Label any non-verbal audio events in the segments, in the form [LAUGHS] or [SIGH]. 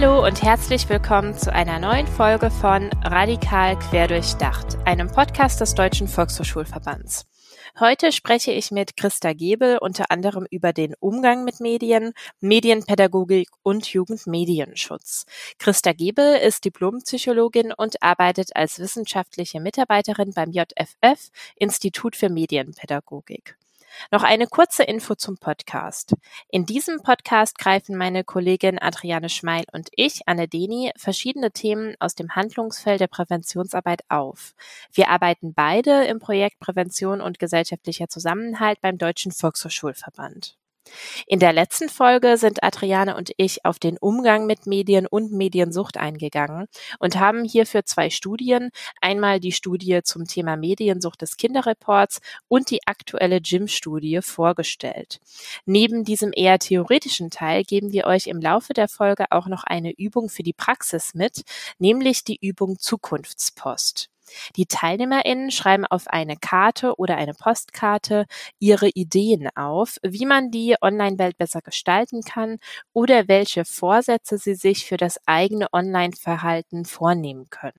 Hallo und herzlich willkommen zu einer neuen Folge von Radikal Querdurchdacht, einem Podcast des Deutschen Volkshochschulverbands. Heute spreche ich mit Christa Gebel unter anderem über den Umgang mit Medien, Medienpädagogik und Jugendmedienschutz. Christa Gebel ist Diplompsychologin und arbeitet als wissenschaftliche Mitarbeiterin beim JFF Institut für Medienpädagogik. Noch eine kurze Info zum Podcast. In diesem Podcast greifen meine Kollegin Adriane Schmeil und ich, Anne Deni, verschiedene Themen aus dem Handlungsfeld der Präventionsarbeit auf. Wir arbeiten beide im Projekt Prävention und gesellschaftlicher Zusammenhalt beim Deutschen Volkshochschulverband. In der letzten Folge sind Adriane und ich auf den Umgang mit Medien und Mediensucht eingegangen und haben hierfür zwei Studien, einmal die Studie zum Thema Mediensucht des Kinderreports und die aktuelle Gym-Studie vorgestellt. Neben diesem eher theoretischen Teil geben wir euch im Laufe der Folge auch noch eine Übung für die Praxis mit, nämlich die Übung Zukunftspost. Die TeilnehmerInnen schreiben auf eine Karte oder eine Postkarte ihre Ideen auf, wie man die Online-Welt besser gestalten kann oder welche Vorsätze sie sich für das eigene Online-Verhalten vornehmen können.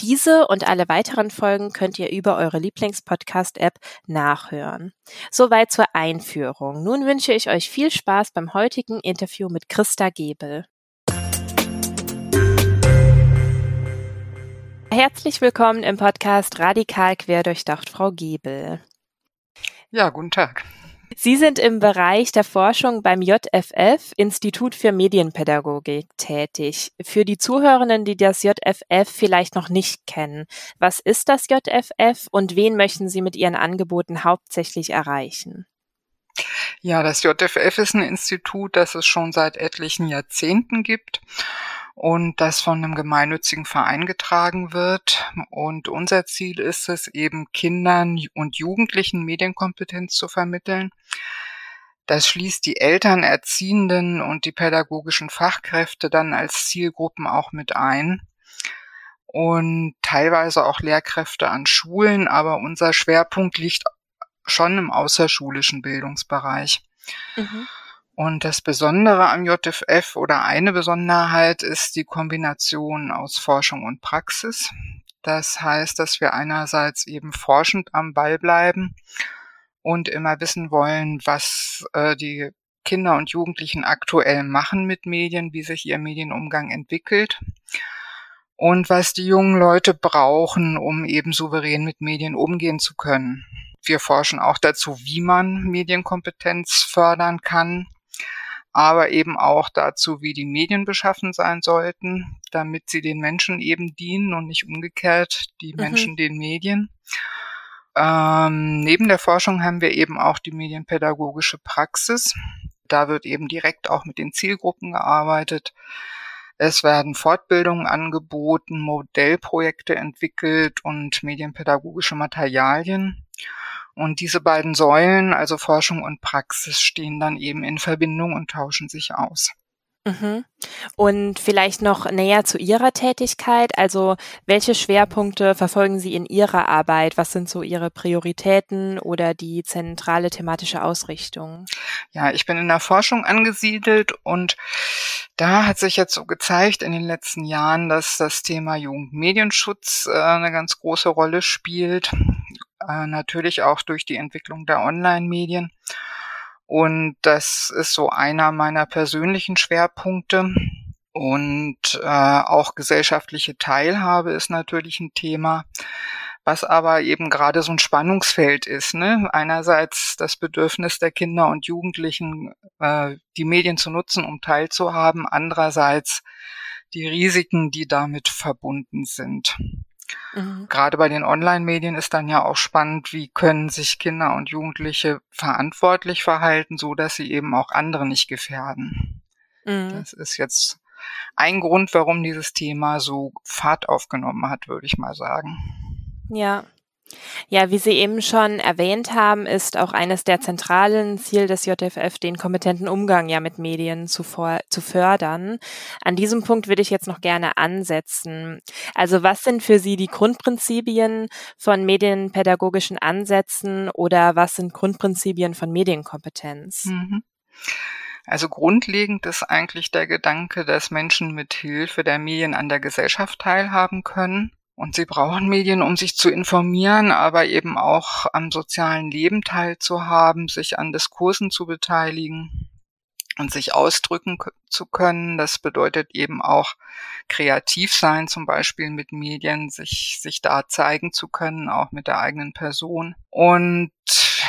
Diese und alle weiteren Folgen könnt ihr über eure Lieblingspodcast-App nachhören. Soweit zur Einführung. Nun wünsche ich euch viel Spaß beim heutigen Interview mit Christa Gebel. Herzlich willkommen im Podcast Radikal Querdurchdacht, Frau Gebel. Ja, guten Tag. Sie sind im Bereich der Forschung beim JFF, Institut für Medienpädagogik, tätig. Für die Zuhörenden, die das JFF vielleicht noch nicht kennen, was ist das JFF und wen möchten Sie mit Ihren Angeboten hauptsächlich erreichen? Ja, das JFF ist ein Institut, das es schon seit etlichen Jahrzehnten gibt und das von einem gemeinnützigen Verein getragen wird. Und unser Ziel ist es, eben Kindern und Jugendlichen Medienkompetenz zu vermitteln. Das schließt die Eltern, Erziehenden und die pädagogischen Fachkräfte dann als Zielgruppen auch mit ein und teilweise auch Lehrkräfte an Schulen, aber unser Schwerpunkt liegt schon im außerschulischen Bildungsbereich. Mhm. Und das Besondere am JFF oder eine Besonderheit ist die Kombination aus Forschung und Praxis. Das heißt, dass wir einerseits eben forschend am Ball bleiben und immer wissen wollen, was äh, die Kinder und Jugendlichen aktuell machen mit Medien, wie sich ihr Medienumgang entwickelt und was die jungen Leute brauchen, um eben souverän mit Medien umgehen zu können. Wir forschen auch dazu, wie man Medienkompetenz fördern kann aber eben auch dazu, wie die Medien beschaffen sein sollten, damit sie den Menschen eben dienen und nicht umgekehrt die mhm. Menschen den Medien. Ähm, neben der Forschung haben wir eben auch die medienpädagogische Praxis. Da wird eben direkt auch mit den Zielgruppen gearbeitet. Es werden Fortbildungen angeboten, Modellprojekte entwickelt und medienpädagogische Materialien. Und diese beiden Säulen, also Forschung und Praxis, stehen dann eben in Verbindung und tauschen sich aus. Mhm. Und vielleicht noch näher zu Ihrer Tätigkeit. Also welche Schwerpunkte verfolgen Sie in Ihrer Arbeit? Was sind so Ihre Prioritäten oder die zentrale thematische Ausrichtung? Ja, ich bin in der Forschung angesiedelt und da hat sich jetzt so gezeigt in den letzten Jahren, dass das Thema Jugendmedienschutz äh, eine ganz große Rolle spielt äh, natürlich auch durch die Entwicklung der Online-Medien. Und das ist so einer meiner persönlichen Schwerpunkte. Und äh, auch gesellschaftliche Teilhabe ist natürlich ein Thema, was aber eben gerade so ein Spannungsfeld ist. Ne? Einerseits das Bedürfnis der Kinder und Jugendlichen, äh, die Medien zu nutzen, um teilzuhaben. Andererseits die Risiken, die damit verbunden sind. Mhm. Gerade bei den Online-Medien ist dann ja auch spannend, wie können sich Kinder und Jugendliche verantwortlich verhalten, so dass sie eben auch andere nicht gefährden. Mhm. Das ist jetzt ein Grund, warum dieses Thema so Fahrt aufgenommen hat, würde ich mal sagen. Ja, ja, wie Sie eben schon erwähnt haben, ist auch eines der zentralen Ziele des JFF, den kompetenten Umgang ja mit Medien zu, zu fördern. An diesem Punkt würde ich jetzt noch gerne ansetzen. Also was sind für Sie die Grundprinzipien von medienpädagogischen Ansätzen oder was sind Grundprinzipien von Medienkompetenz? Mhm. Also grundlegend ist eigentlich der Gedanke, dass Menschen mit Hilfe der Medien an der Gesellschaft teilhaben können. Und sie brauchen Medien, um sich zu informieren, aber eben auch am sozialen Leben teilzuhaben, sich an Diskursen zu beteiligen und sich ausdrücken zu können. Das bedeutet eben auch kreativ sein, zum Beispiel mit Medien, sich, sich da zeigen zu können, auch mit der eigenen Person. Und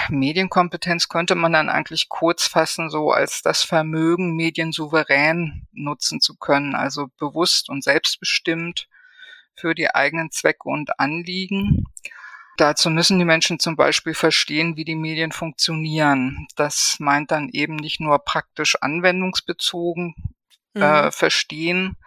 Medienkompetenz könnte man dann eigentlich kurz fassen, so als das Vermögen, Medien souverän nutzen zu können, also bewusst und selbstbestimmt für die eigenen Zwecke und Anliegen. Dazu müssen die Menschen zum Beispiel verstehen, wie die Medien funktionieren. Das meint dann eben nicht nur praktisch anwendungsbezogen äh, mhm. verstehen,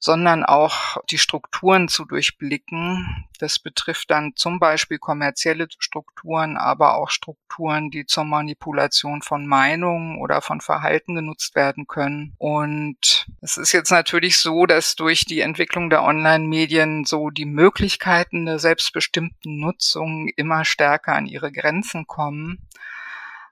sondern auch die Strukturen zu durchblicken. Das betrifft dann zum Beispiel kommerzielle Strukturen, aber auch Strukturen, die zur Manipulation von Meinungen oder von Verhalten genutzt werden können. Und es ist jetzt natürlich so, dass durch die Entwicklung der Online-Medien so die Möglichkeiten der selbstbestimmten Nutzung immer stärker an ihre Grenzen kommen.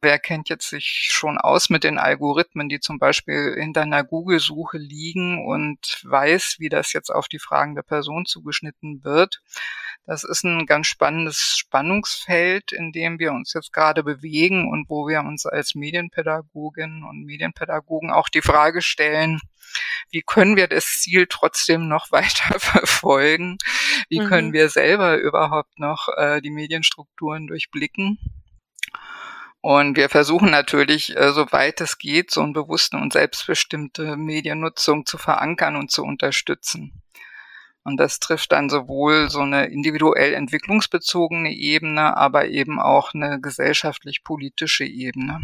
Wer kennt jetzt sich schon aus mit den Algorithmen, die zum Beispiel hinter einer Google-Suche liegen und weiß, wie das jetzt auf die Fragen der Person zugeschnitten wird? Das ist ein ganz spannendes Spannungsfeld, in dem wir uns jetzt gerade bewegen und wo wir uns als Medienpädagoginnen und Medienpädagogen auch die Frage stellen, wie können wir das Ziel trotzdem noch [LAUGHS] weiter verfolgen? Wie mhm. können wir selber überhaupt noch äh, die Medienstrukturen durchblicken? Und wir versuchen natürlich, äh, soweit es geht, so eine bewusste und selbstbestimmte Mediennutzung zu verankern und zu unterstützen. Und das trifft dann sowohl so eine individuell entwicklungsbezogene Ebene, aber eben auch eine gesellschaftlich-politische Ebene.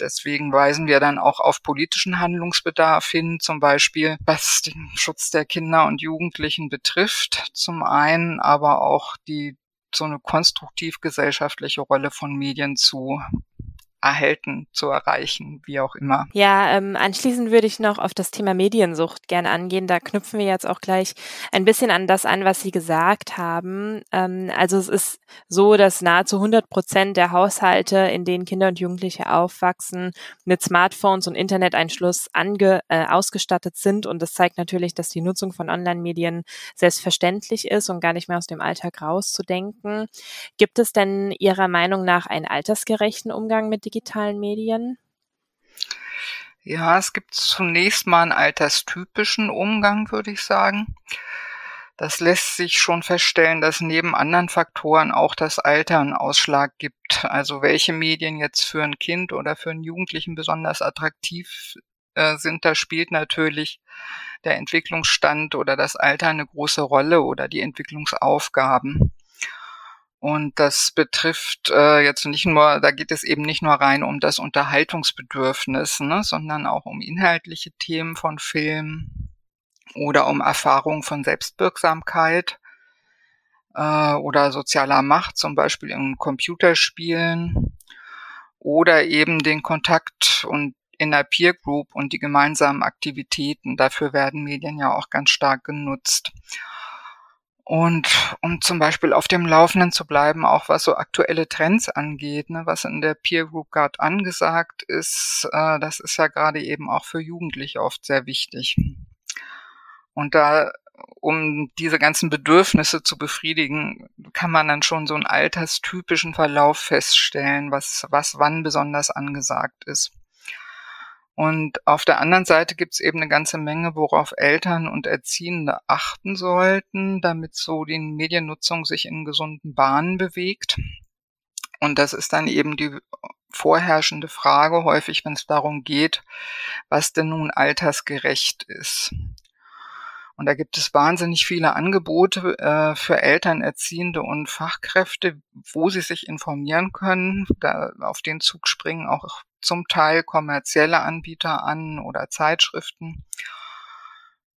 Deswegen weisen wir dann auch auf politischen Handlungsbedarf hin, zum Beispiel was den Schutz der Kinder und Jugendlichen betrifft, zum einen, aber auch die so eine konstruktiv gesellschaftliche Rolle von Medien zu erhalten, zu erreichen, wie auch immer. Ja, ähm, anschließend würde ich noch auf das Thema Mediensucht gerne angehen. Da knüpfen wir jetzt auch gleich ein bisschen an das an, was Sie gesagt haben. Ähm, also es ist so, dass nahezu 100 Prozent der Haushalte, in denen Kinder und Jugendliche aufwachsen, mit Smartphones und Interneteinschluss ange, äh, ausgestattet sind. Und das zeigt natürlich, dass die Nutzung von Online-Medien selbstverständlich ist und gar nicht mehr aus dem Alltag rauszudenken. Gibt es denn Ihrer Meinung nach einen altersgerechten Umgang mit digitalen Medien? Ja, es gibt zunächst mal einen alterstypischen Umgang, würde ich sagen. Das lässt sich schon feststellen, dass neben anderen Faktoren auch das Alter einen Ausschlag gibt. Also welche Medien jetzt für ein Kind oder für einen Jugendlichen besonders attraktiv äh, sind, da spielt natürlich der Entwicklungsstand oder das Alter eine große Rolle oder die Entwicklungsaufgaben. Und das betrifft äh, jetzt nicht nur, da geht es eben nicht nur rein um das Unterhaltungsbedürfnis, ne, sondern auch um inhaltliche Themen von Filmen oder um Erfahrungen von Selbstwirksamkeit äh, oder sozialer Macht, zum Beispiel in Computerspielen oder eben den Kontakt und in der Peer Group und die gemeinsamen Aktivitäten. Dafür werden Medien ja auch ganz stark genutzt. Und um zum Beispiel auf dem Laufenden zu bleiben, auch was so aktuelle Trends angeht, ne, was in der Peer Group gerade angesagt ist, äh, das ist ja gerade eben auch für Jugendliche oft sehr wichtig. Und da, um diese ganzen Bedürfnisse zu befriedigen, kann man dann schon so einen alterstypischen Verlauf feststellen, was, was wann besonders angesagt ist. Und auf der anderen Seite gibt es eben eine ganze Menge, worauf Eltern und Erziehende achten sollten, damit so die Mediennutzung sich in gesunden Bahnen bewegt. Und das ist dann eben die vorherrschende Frage häufig, wenn es darum geht, was denn nun altersgerecht ist. Und da gibt es wahnsinnig viele Angebote äh, für Eltern, Erziehende und Fachkräfte, wo sie sich informieren können. Da auf den Zug springen auch zum Teil kommerzielle Anbieter an oder Zeitschriften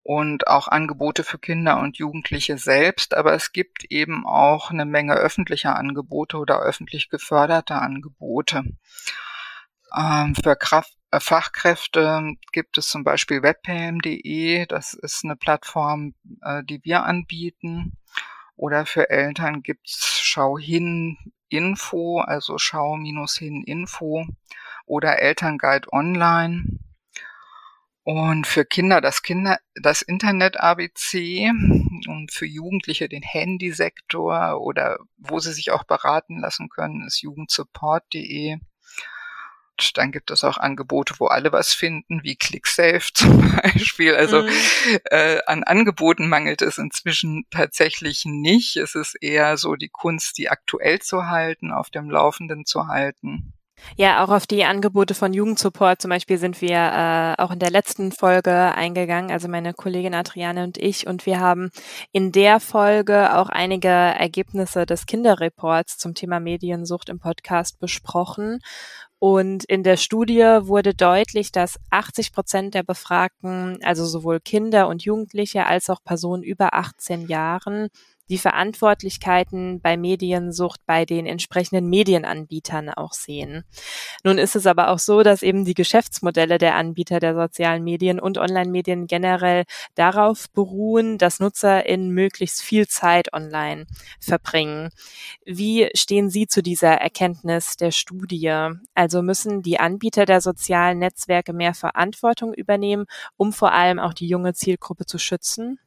und auch Angebote für Kinder und Jugendliche selbst. Aber es gibt eben auch eine Menge öffentlicher Angebote oder öffentlich geförderte Angebote. Ähm, für äh, Fachkräfte gibt es zum Beispiel webhelm.de, das ist eine Plattform, äh, die wir anbieten. Oder für Eltern gibt's Schau hin Info, also Schau-hin Info oder Elternguide Online. Und für Kinder das Kinder, das Internet ABC und für Jugendliche den Handysektor oder wo sie sich auch beraten lassen können, ist jugendsupport.de. Dann gibt es auch Angebote, wo alle was finden, wie ClickSafe [LAUGHS] zum Beispiel. Also mhm. äh, an Angeboten mangelt es inzwischen tatsächlich nicht. Es ist eher so die Kunst, die aktuell zu halten, auf dem Laufenden zu halten. Ja, auch auf die Angebote von Jugendsupport zum Beispiel sind wir äh, auch in der letzten Folge eingegangen, also meine Kollegin Adriane und ich. Und wir haben in der Folge auch einige Ergebnisse des Kinderreports zum Thema Mediensucht im Podcast besprochen. Und in der Studie wurde deutlich, dass 80 Prozent der Befragten, also sowohl Kinder und Jugendliche als auch Personen über 18 Jahren, die Verantwortlichkeiten bei Mediensucht bei den entsprechenden Medienanbietern auch sehen. Nun ist es aber auch so, dass eben die Geschäftsmodelle der Anbieter der sozialen Medien und Online-Medien generell darauf beruhen, dass Nutzer in möglichst viel Zeit online verbringen. Wie stehen Sie zu dieser Erkenntnis der Studie? Also müssen die Anbieter der sozialen Netzwerke mehr Verantwortung übernehmen, um vor allem auch die junge Zielgruppe zu schützen?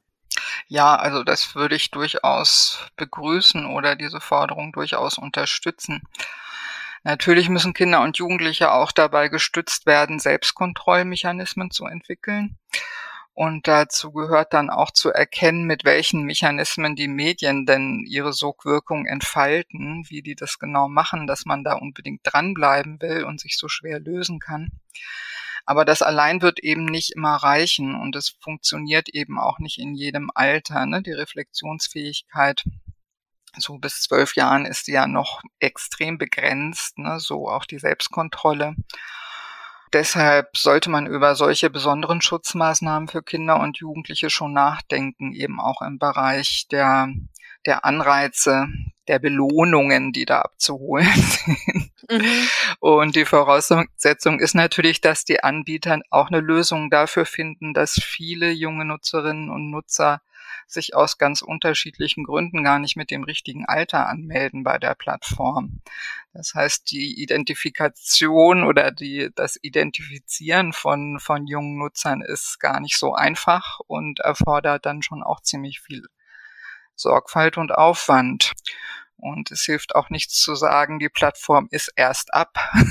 Ja, also das würde ich durchaus begrüßen oder diese Forderung durchaus unterstützen. Natürlich müssen Kinder und Jugendliche auch dabei gestützt werden, Selbstkontrollmechanismen zu entwickeln. Und dazu gehört dann auch zu erkennen, mit welchen Mechanismen die Medien denn ihre Sogwirkung entfalten, wie die das genau machen, dass man da unbedingt dranbleiben will und sich so schwer lösen kann. Aber das allein wird eben nicht immer reichen und es funktioniert eben auch nicht in jedem Alter. Ne? Die Reflexionsfähigkeit so bis zwölf Jahren ist ja noch extrem begrenzt, ne? so auch die Selbstkontrolle. Deshalb sollte man über solche besonderen Schutzmaßnahmen für Kinder und Jugendliche schon nachdenken, eben auch im Bereich der, der Anreize, der Belohnungen, die da abzuholen [LAUGHS] sind. Mhm. Und die Voraussetzung ist natürlich, dass die Anbieter auch eine Lösung dafür finden, dass viele junge Nutzerinnen und Nutzer sich aus ganz unterschiedlichen Gründen gar nicht mit dem richtigen Alter anmelden bei der Plattform. Das heißt, die Identifikation oder die, das Identifizieren von, von jungen Nutzern ist gar nicht so einfach und erfordert dann schon auch ziemlich viel Sorgfalt und Aufwand. Und es hilft auch nichts zu sagen, die Plattform ist erst ab. [LAUGHS]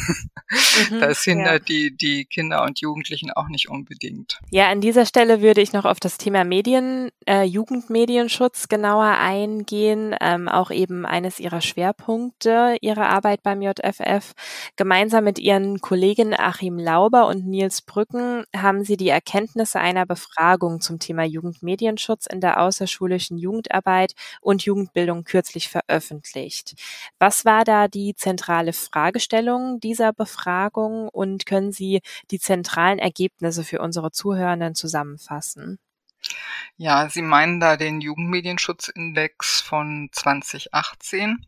Mhm, das hindert ja. die, die Kinder und Jugendlichen auch nicht unbedingt. Ja, an dieser Stelle würde ich noch auf das Thema Medien, äh, Jugendmedienschutz genauer eingehen. Ähm, auch eben eines ihrer Schwerpunkte ihrer Arbeit beim JFF. Gemeinsam mit ihren Kollegen Achim Lauber und Nils Brücken haben sie die Erkenntnisse einer Befragung zum Thema Jugendmedienschutz in der außerschulischen Jugendarbeit und Jugendbildung kürzlich veröffentlicht veröffentlicht. Was war da die zentrale Fragestellung dieser Befragung und können Sie die zentralen Ergebnisse für unsere Zuhörenden zusammenfassen? Ja, Sie meinen da den Jugendmedienschutzindex von 2018.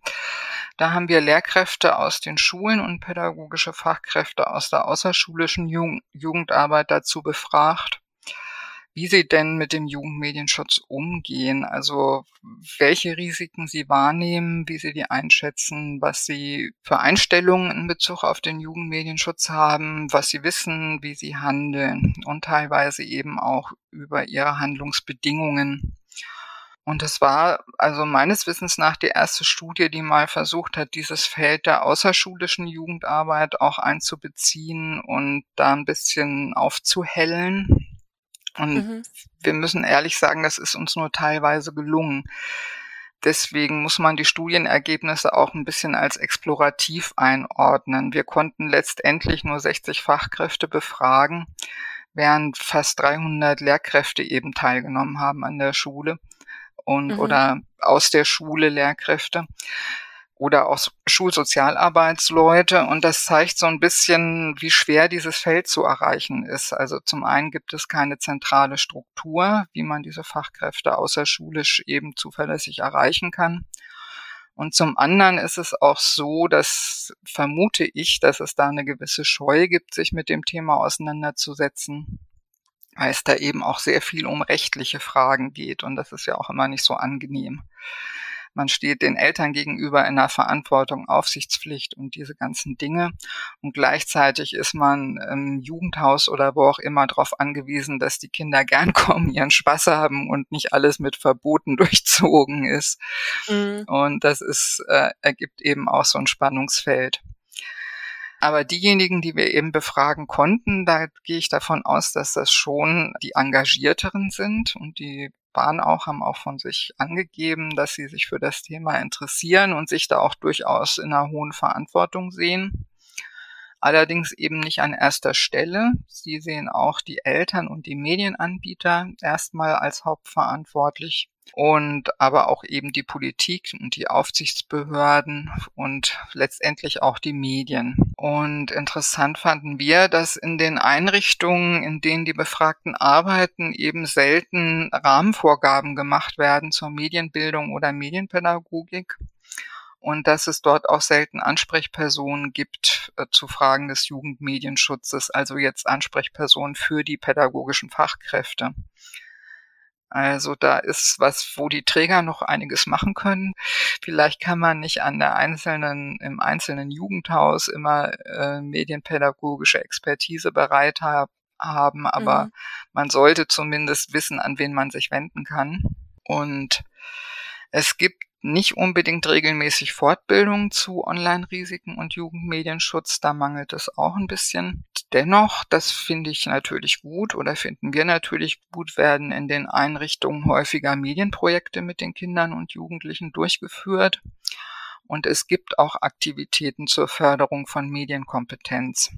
Da haben wir Lehrkräfte aus den Schulen und pädagogische Fachkräfte aus der außerschulischen Jugendarbeit dazu befragt, wie sie denn mit dem Jugendmedienschutz umgehen, also welche Risiken sie wahrnehmen, wie sie die einschätzen, was sie für Einstellungen in Bezug auf den Jugendmedienschutz haben, was sie wissen, wie sie handeln und teilweise eben auch über ihre Handlungsbedingungen. Und es war also meines Wissens nach die erste Studie, die mal versucht hat, dieses Feld der außerschulischen Jugendarbeit auch einzubeziehen und da ein bisschen aufzuhellen. Und mhm. wir müssen ehrlich sagen, das ist uns nur teilweise gelungen. Deswegen muss man die Studienergebnisse auch ein bisschen als explorativ einordnen. Wir konnten letztendlich nur 60 Fachkräfte befragen, während fast 300 Lehrkräfte eben teilgenommen haben an der Schule und mhm. oder aus der Schule Lehrkräfte oder auch Schulsozialarbeitsleute. Und das zeigt so ein bisschen, wie schwer dieses Feld zu erreichen ist. Also zum einen gibt es keine zentrale Struktur, wie man diese Fachkräfte außerschulisch eben zuverlässig erreichen kann. Und zum anderen ist es auch so, dass vermute ich, dass es da eine gewisse Scheu gibt, sich mit dem Thema auseinanderzusetzen, weil es da eben auch sehr viel um rechtliche Fragen geht. Und das ist ja auch immer nicht so angenehm man steht den Eltern gegenüber in der Verantwortung, Aufsichtspflicht und diese ganzen Dinge. Und gleichzeitig ist man im Jugendhaus oder wo auch immer darauf angewiesen, dass die Kinder gern [LAUGHS] kommen, ihren Spaß haben und nicht alles mit Verboten [LAUGHS] durchzogen ist. Mhm. Und das ist, äh, ergibt eben auch so ein Spannungsfeld. Aber diejenigen, die wir eben befragen konnten, da gehe ich davon aus, dass das schon die engagierteren sind und die waren auch, haben auch von sich angegeben, dass sie sich für das Thema interessieren und sich da auch durchaus in einer hohen Verantwortung sehen. Allerdings eben nicht an erster Stelle. Sie sehen auch die Eltern und die Medienanbieter erstmal als hauptverantwortlich und aber auch eben die Politik und die Aufsichtsbehörden und letztendlich auch die Medien. Und interessant fanden wir, dass in den Einrichtungen, in denen die Befragten arbeiten, eben selten Rahmenvorgaben gemacht werden zur Medienbildung oder Medienpädagogik und dass es dort auch selten Ansprechpersonen gibt äh, zu Fragen des Jugendmedienschutzes, also jetzt Ansprechpersonen für die pädagogischen Fachkräfte. Also da ist was, wo die Träger noch einiges machen können. Vielleicht kann man nicht an der einzelnen, im einzelnen Jugendhaus immer äh, medienpädagogische Expertise bereit ha haben, aber mhm. man sollte zumindest wissen, an wen man sich wenden kann. Und es gibt nicht unbedingt regelmäßig Fortbildungen zu Online-Risiken und Jugendmedienschutz. Da mangelt es auch ein bisschen. Dennoch, das finde ich natürlich gut oder finden wir natürlich gut, werden in den Einrichtungen häufiger Medienprojekte mit den Kindern und Jugendlichen durchgeführt. Und es gibt auch Aktivitäten zur Förderung von Medienkompetenz.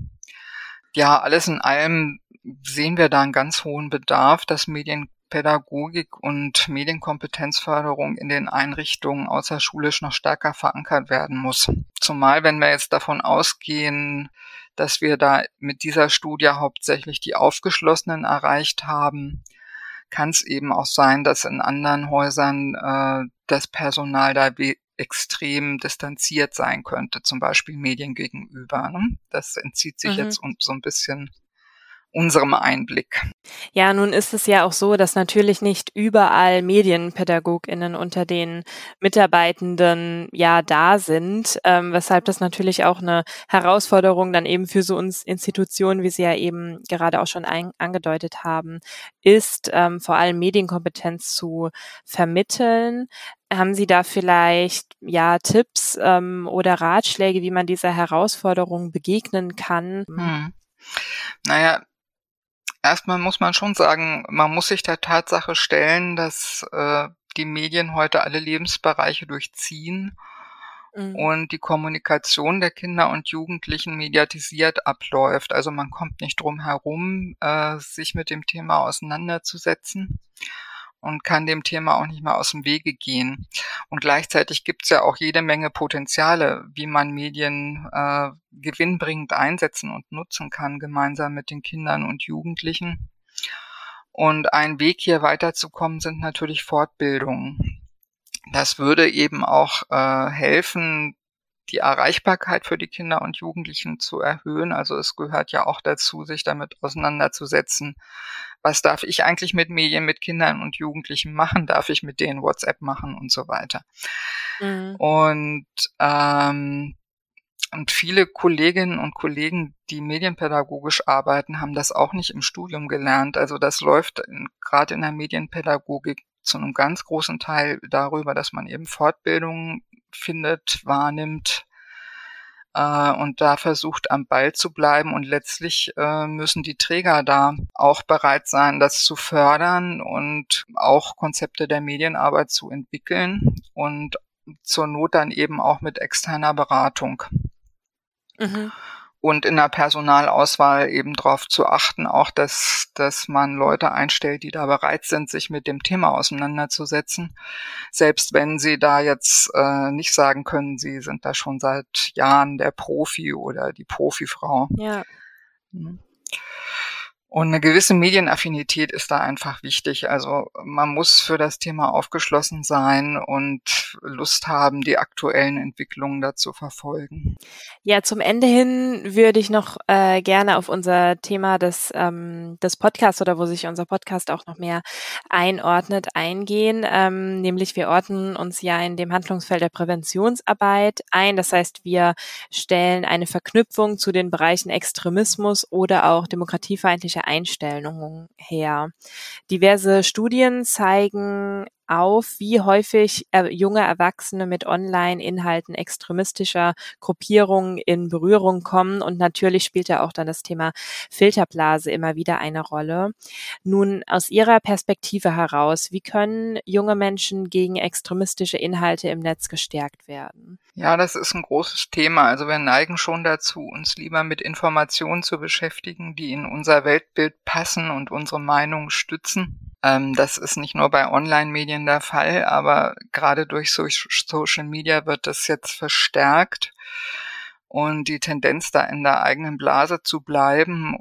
Ja, alles in allem sehen wir da einen ganz hohen Bedarf, dass Medien Pädagogik und Medienkompetenzförderung in den Einrichtungen außerschulisch noch stärker verankert werden muss. Zumal, wenn wir jetzt davon ausgehen, dass wir da mit dieser Studie hauptsächlich die Aufgeschlossenen erreicht haben, kann es eben auch sein, dass in anderen Häusern äh, das Personal da extrem distanziert sein könnte, zum Beispiel Medien gegenüber. Ne? Das entzieht sich mhm. jetzt so ein bisschen unserem Einblick. Ja, nun ist es ja auch so, dass natürlich nicht überall Medienpädagoginnen unter den Mitarbeitenden ja da sind, ähm, weshalb das natürlich auch eine Herausforderung dann eben für so uns Institutionen, wie Sie ja eben gerade auch schon ein, angedeutet haben, ist, ähm, vor allem Medienkompetenz zu vermitteln. Haben Sie da vielleicht ja Tipps ähm, oder Ratschläge, wie man dieser Herausforderung begegnen kann? Hm. Naja, Erstmal muss man schon sagen, man muss sich der Tatsache stellen, dass äh, die Medien heute alle Lebensbereiche durchziehen mhm. und die Kommunikation der Kinder und Jugendlichen mediatisiert abläuft. Also man kommt nicht drum herum, äh, sich mit dem Thema auseinanderzusetzen und kann dem Thema auch nicht mehr aus dem Wege gehen. Und gleichzeitig gibt es ja auch jede Menge Potenziale, wie man Medien äh, gewinnbringend einsetzen und nutzen kann, gemeinsam mit den Kindern und Jugendlichen. Und ein Weg hier weiterzukommen sind natürlich Fortbildungen. Das würde eben auch äh, helfen, die Erreichbarkeit für die Kinder und Jugendlichen zu erhöhen. Also es gehört ja auch dazu, sich damit auseinanderzusetzen. Was darf ich eigentlich mit Medien, mit Kindern und Jugendlichen machen? Darf ich mit denen WhatsApp machen und so weiter? Mhm. Und ähm, und viele Kolleginnen und Kollegen, die medienpädagogisch arbeiten, haben das auch nicht im Studium gelernt. Also das läuft gerade in der Medienpädagogik zu einem ganz großen Teil darüber, dass man eben Fortbildungen findet, wahrnimmt äh, und da versucht am Ball zu bleiben. Und letztlich äh, müssen die Träger da auch bereit sein, das zu fördern und auch Konzepte der Medienarbeit zu entwickeln und zur Not dann eben auch mit externer Beratung. Mhm und in der Personalauswahl eben darauf zu achten, auch dass, dass man Leute einstellt, die da bereit sind, sich mit dem Thema auseinanderzusetzen. Selbst wenn sie da jetzt äh, nicht sagen können, sie sind da schon seit Jahren der Profi oder die Profifrau. Ja. Mhm. Und eine gewisse Medienaffinität ist da einfach wichtig. Also man muss für das Thema aufgeschlossen sein und Lust haben, die aktuellen Entwicklungen dazu verfolgen. Ja, zum Ende hin würde ich noch äh, gerne auf unser Thema des, ähm, des Podcasts oder wo sich unser Podcast auch noch mehr einordnet, eingehen. Ähm, nämlich wir ordnen uns ja in dem Handlungsfeld der Präventionsarbeit ein. Das heißt, wir stellen eine Verknüpfung zu den Bereichen Extremismus oder auch demokratiefeindliche politische Einstellungen her. Diverse Studien zeigen auf, wie häufig junge Erwachsene mit Online-Inhalten extremistischer Gruppierungen in Berührung kommen. Und natürlich spielt ja auch dann das Thema Filterblase immer wieder eine Rolle. Nun, aus Ihrer Perspektive heraus, wie können junge Menschen gegen extremistische Inhalte im Netz gestärkt werden? Ja, das ist ein großes Thema. Also wir neigen schon dazu, uns lieber mit Informationen zu beschäftigen, die in unser Weltbild passen und unsere Meinung stützen ähm, das ist nicht nur bei Online-Medien der Fall, aber gerade durch Social Media wird das jetzt verstärkt. Und die Tendenz, da in der eigenen Blase zu bleiben,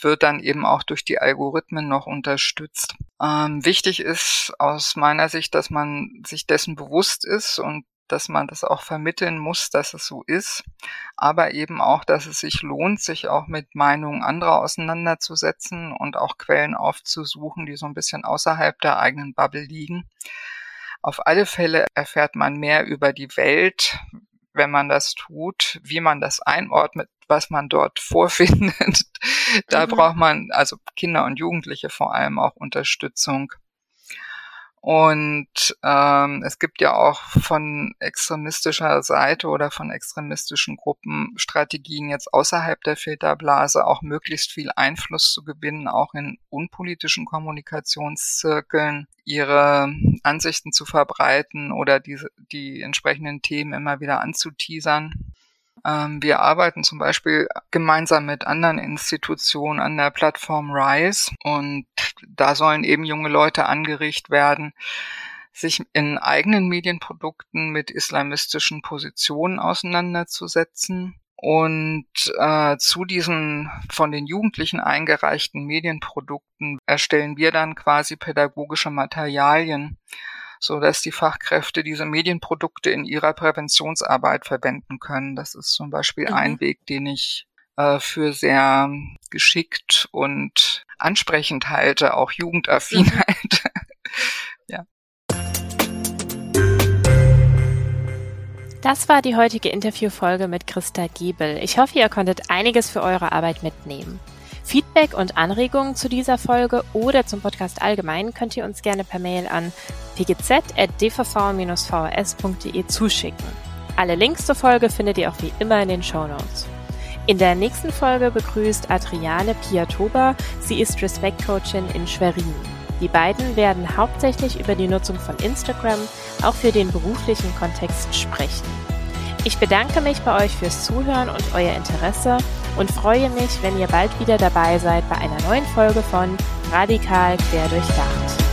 wird dann eben auch durch die Algorithmen noch unterstützt. Ähm, wichtig ist aus meiner Sicht, dass man sich dessen bewusst ist und dass man das auch vermitteln muss, dass es so ist, aber eben auch, dass es sich lohnt, sich auch mit Meinungen anderer auseinanderzusetzen und auch Quellen aufzusuchen, die so ein bisschen außerhalb der eigenen Bubble liegen. Auf alle Fälle erfährt man mehr über die Welt, wenn man das tut, wie man das einordnet, was man dort [LAUGHS] vorfindet. Da mhm. braucht man, also Kinder und Jugendliche vor allem auch Unterstützung. Und ähm, es gibt ja auch von extremistischer Seite oder von extremistischen Gruppen Strategien jetzt außerhalb der Filterblase auch möglichst viel Einfluss zu gewinnen, auch in unpolitischen Kommunikationszirkeln ihre Ansichten zu verbreiten oder diese, die entsprechenden Themen immer wieder anzuteasern. Ähm, wir arbeiten zum Beispiel gemeinsam mit anderen Institutionen an der Plattform RISE und da sollen eben junge Leute angeregt werden, sich in eigenen Medienprodukten mit islamistischen Positionen auseinanderzusetzen. Und äh, zu diesen von den Jugendlichen eingereichten Medienprodukten erstellen wir dann quasi pädagogische Materialien, so dass die Fachkräfte diese Medienprodukte in ihrer Präventionsarbeit verwenden können. Das ist zum Beispiel mhm. ein Weg, den ich äh, für sehr geschickt und ansprechend halte, auch jugendaffin mhm. [LAUGHS] halte. ja. Das war die heutige Interviewfolge mit Christa Giebel. Ich hoffe, ihr konntet einiges für eure Arbeit mitnehmen. Feedback und Anregungen zu dieser Folge oder zum Podcast allgemein könnt ihr uns gerne per Mail an pgz.dvv-vrs.de zuschicken. Alle Links zur Folge findet ihr auch wie immer in den Show Notes. In der nächsten Folge begrüßt Adriane Piatoba. Sie ist Respect Coachin in Schwerin. Die beiden werden hauptsächlich über die Nutzung von Instagram auch für den beruflichen Kontext sprechen. Ich bedanke mich bei euch fürs Zuhören und euer Interesse und freue mich, wenn ihr bald wieder dabei seid bei einer neuen Folge von Radikal quer durchdacht.